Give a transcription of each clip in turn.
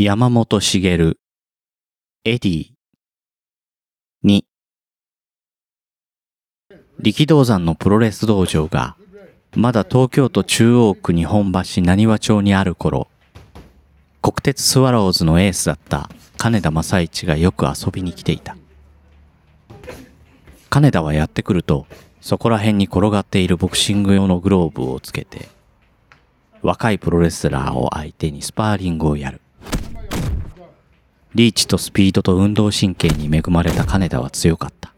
山本茂、エディ、2力道山のプロレス道場が、まだ東京都中央区日本橋何和町にある頃、国鉄スワローズのエースだった金田正一がよく遊びに来ていた。金田はやってくると、そこら辺に転がっているボクシング用のグローブをつけて、若いプロレスラーを相手にスパーリングをやる。リーチとスピードと運動神経に恵まれた金田は強かった。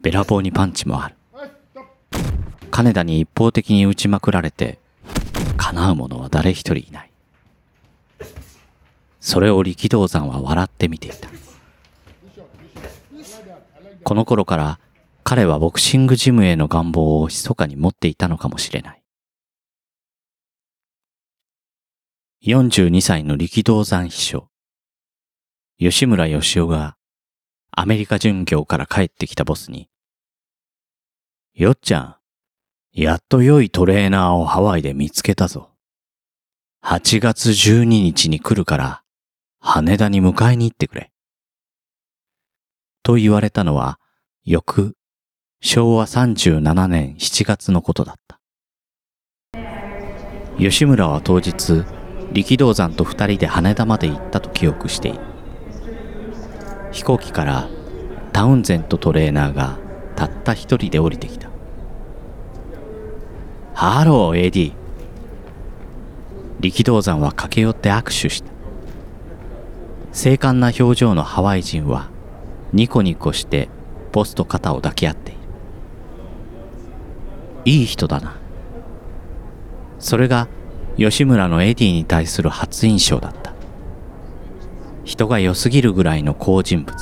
べらぼうにパンチもある。金田に一方的に打ちまくられて、叶う者は誰一人いない。それを力道山は笑って見ていた。この頃から彼はボクシングジムへの願望を密かに持っていたのかもしれない。42歳の力道山秘書、吉村義雄がアメリカ巡業から帰ってきたボスに、よっちゃん、やっと良いトレーナーをハワイで見つけたぞ。8月12日に来るから、羽田に迎えに行ってくれ。と言われたのは、翌、昭和37年7月のことだった。吉村は当日、力道山と二人で羽田まで行ったと記憶している。飛行機からタウンゼントトレーナーがたった一人で降りてきた。ハロー、エディ。力道山は駆け寄って握手した。精悍な表情のハワイ人はニコニコしてボスと肩を抱き合っている。いい人だな。それが吉村のエディに対する初印象だった。人が良すぎるぐらいの好人物。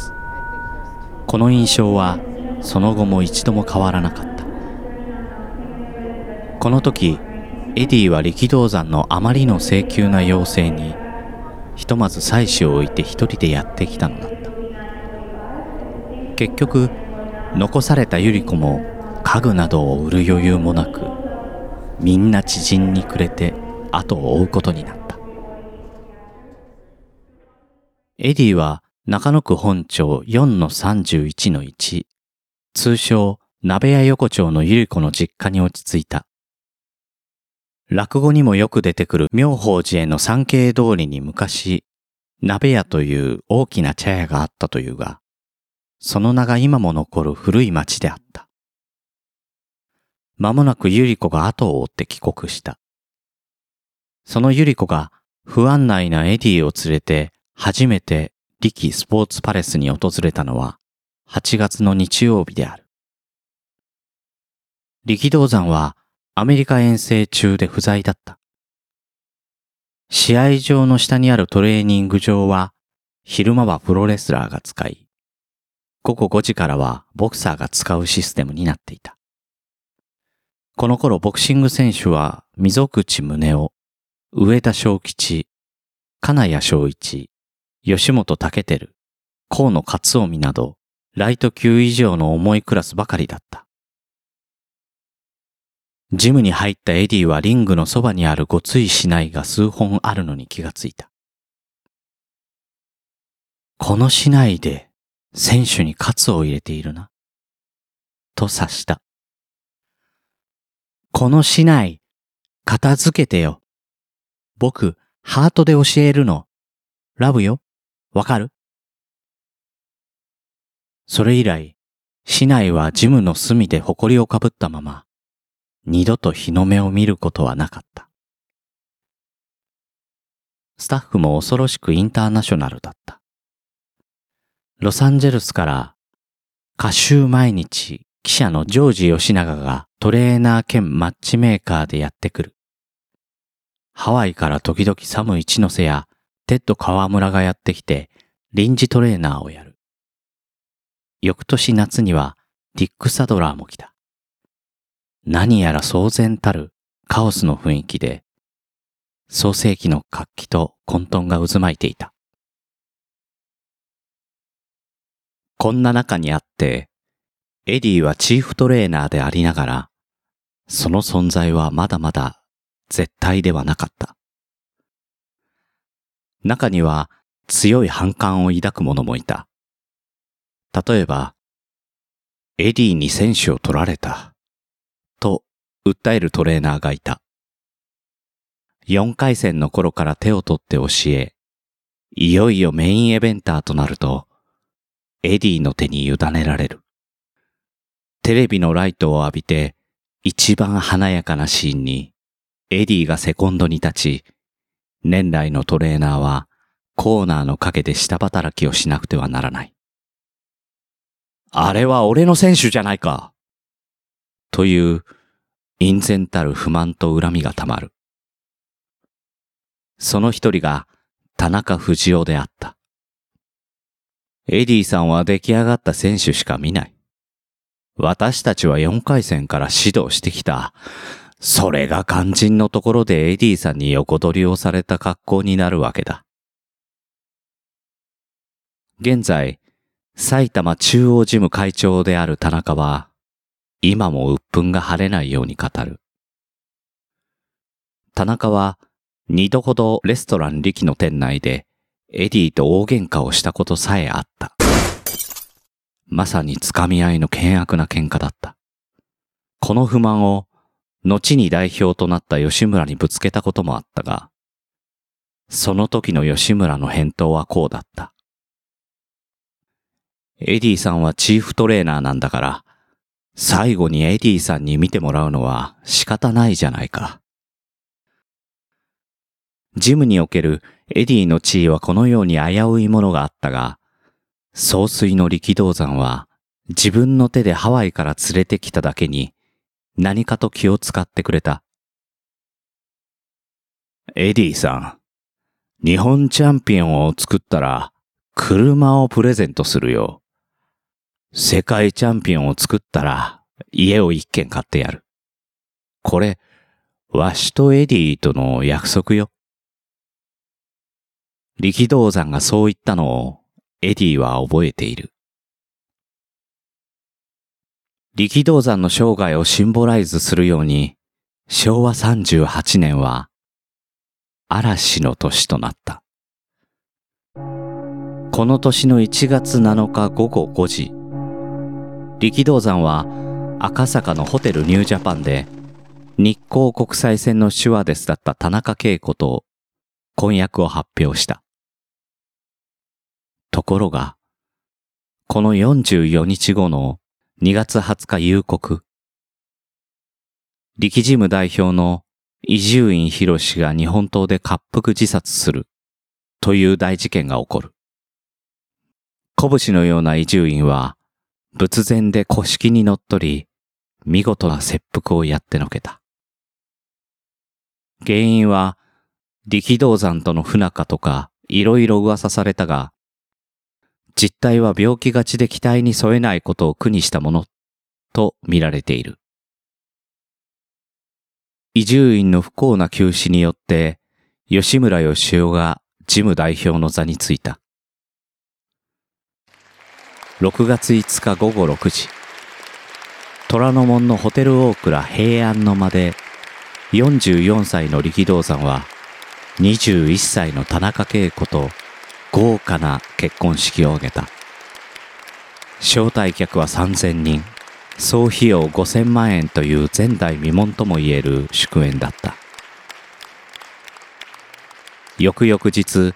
この印象はその後も一度も変わらなかった。この時、エディは力道山のあまりの性急な要請に、ひとまず妻子を置いて一人でやってきたのだった。結局、残された百合子も家具などを売る余裕もなく、みんな知人にくれて後を追うことになった。エディは中野区本町4-31-1、通称鍋屋横丁の百合子の実家に落ち着いた。落語にもよく出てくる妙法寺への三景通りに昔、鍋屋という大きな茶屋があったというが、その名が今も残る古い町であった。間もなく百合子が後を追って帰国した。その百合子が不安内なエディを連れて初めて力スポーツパレスに訪れたのは8月の日曜日である。力道山はアメリカ遠征中で不在だった。試合場の下にあるトレーニング場は昼間はプロレスラーが使い、午後5時からはボクサーが使うシステムになっていた。この頃ボクシング選手は溝口宗夫、上田正吉、金谷正一、吉本武輝、河野勝臣など、ライト級以上の重いクラスばかりだった。ジムに入ったエディはリングのそばにあるごつい市内が数本あるのに気がついた。この市内で選手にカツを入れているな。と察した。この市内、片付けてよ。僕、ハートで教えるの。ラブよ。わかる？それ以来、市内はジムの隅で埃をかぶったまま、二度と日の目を見ることはなかった。スタッフも恐ろしくインターナショナルだった。ロサンゼルスから歌集毎日記者のジョージ吉永がトレーナー兼マッチメーカーでやってくる。ハワイから時々サム一ノ瀬やテッド河村がやってきて臨時トレーナーをやる。翌年夏にはディック・サドラーも来た。何やら騒然たるカオスの雰囲気で創世期の活気と混沌が渦巻いていた。こんな中にあって、エディはチーフトレーナーでありながら、その存在はまだまだ絶対ではなかった。中には強い反感を抱く者もいた。例えば、エディに選手を取られた、と訴えるトレーナーがいた。4回戦の頃から手を取って教え、いよいよメインイベンターとなると、エディの手に委ねられる。テレビのライトを浴びて、一番華やかなシーンに、エディがセコンドに立ち、年来のトレーナーはコーナーの陰で下働きをしなくてはならない。あれは俺の選手じゃないかという、隠然たる不満と恨みがたまる。その一人が田中藤夫であった。エディさんは出来上がった選手しか見ない。私たちは4回戦から指導してきた。それが肝心のところでエディさんに横取りをされた格好になるわけだ。現在、埼玉中央ジム会長である田中は、今も鬱憤が晴れないように語る。田中は、二度ほどレストランリキの店内で、エディと大喧嘩をしたことさえあった。まさに掴み合いの険悪な喧嘩だった。この不満を、後に代表となった吉村にぶつけたこともあったが、その時の吉村の返答はこうだった。エディさんはチーフトレーナーなんだから、最後にエディさんに見てもらうのは仕方ないじゃないか。ジムにおけるエディの地位はこのように危ういものがあったが、総帥の力道山は自分の手でハワイから連れてきただけに何かと気を使ってくれた。エディさん、日本チャンピオンを作ったら車をプレゼントするよ。世界チャンピオンを作ったら、家を一軒買ってやる。これ、わしとエディとの約束よ。力道山がそう言ったのを、エディは覚えている。力道山の生涯をシンボライズするように、昭和38年は、嵐の年となった。この年の1月7日午後5時、力道山は赤坂のホテルニュージャパンで日光国際線のシュワーデスだった田中恵子と婚約を発表した。ところが、この44日後の2月20日夕刻、力事務代表の伊集院博士が日本刀で滑腹自殺するという大事件が起こる。拳のような伊集院は仏前で古式に乗っ取り、見事な切腹をやってのけた。原因は、力道山との不仲とか、いろいろ噂されたが、実態は病気がちで期待に添えないことを苦にしたもの、と見られている。伊集院の不幸な休止によって、吉村義雄が事務代表の座についた。6月5日午後6時虎ノ門のホテル大倉平安の間で44歳の力道山は21歳の田中恵子と豪華な結婚式を挙げた招待客は3000人総費用5000万円という前代未聞ともいえる祝宴だった翌々日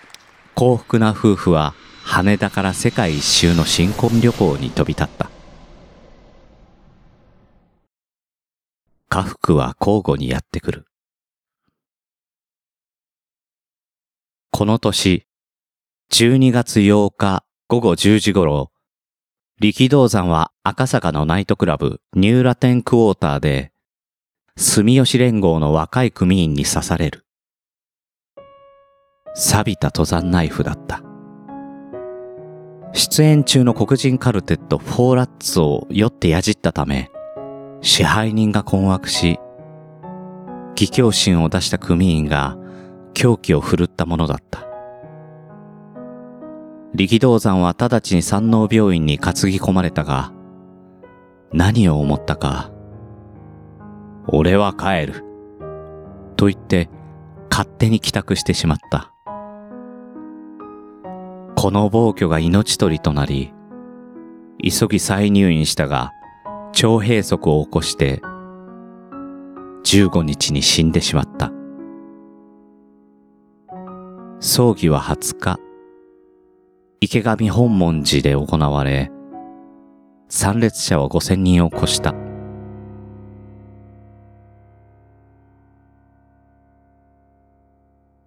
幸福な夫婦は羽田から世界一周の新婚旅行に飛び立った。家福は交互にやってくる。この年、12月8日午後10時頃、力道山は赤坂のナイトクラブニューラテンクォーターで、住吉連合の若い組員に刺される。錆びた登山ナイフだった。出演中の黒人カルテットフォーラッツを酔ってやじったため、支配人が困惑し、義教心を出した組員が狂気を振るったものだった。力道山は直ちに山王病院に担ぎ込まれたが、何を思ったか、俺は帰る。と言って勝手に帰宅してしまった。この暴挙が命取りとなり、急ぎ再入院したが、腸閉塞を起こして、15日に死んでしまった。葬儀は20日、池上本門寺で行われ、参列者は5000人を超した。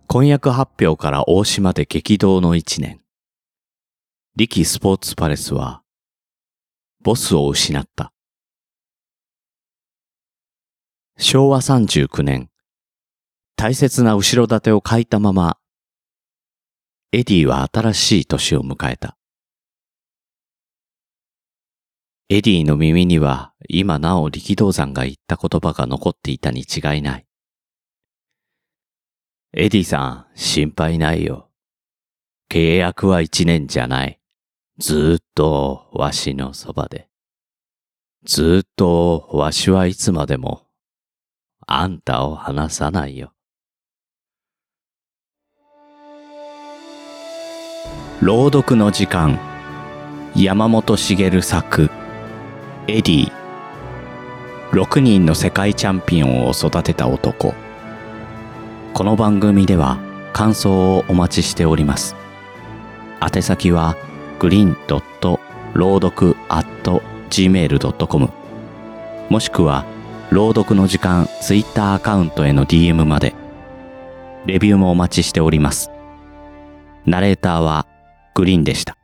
婚約発表から大島で激動の一年。力スポーツパレスは、ボスを失った。昭和39年、大切な後ろ盾を欠いたまま、エディは新しい年を迎えた。エディの耳には今なお力道山が言った言葉が残っていたに違いない。エディさん、心配ないよ。契約は一年じゃない。ずっとわしのそばで。ずっとわしはいつまでもあんたを離さないよ。朗読の時間。山本茂作エディ。6人の世界チャンピオンを育てた男。この番組では感想をお待ちしております。宛先はグリーンドット朗読 at gmail.com もしくは朗読の時間ツイッターアカウントへの DM まで。レビューもお待ちしております。ナレーターはグリーンでした。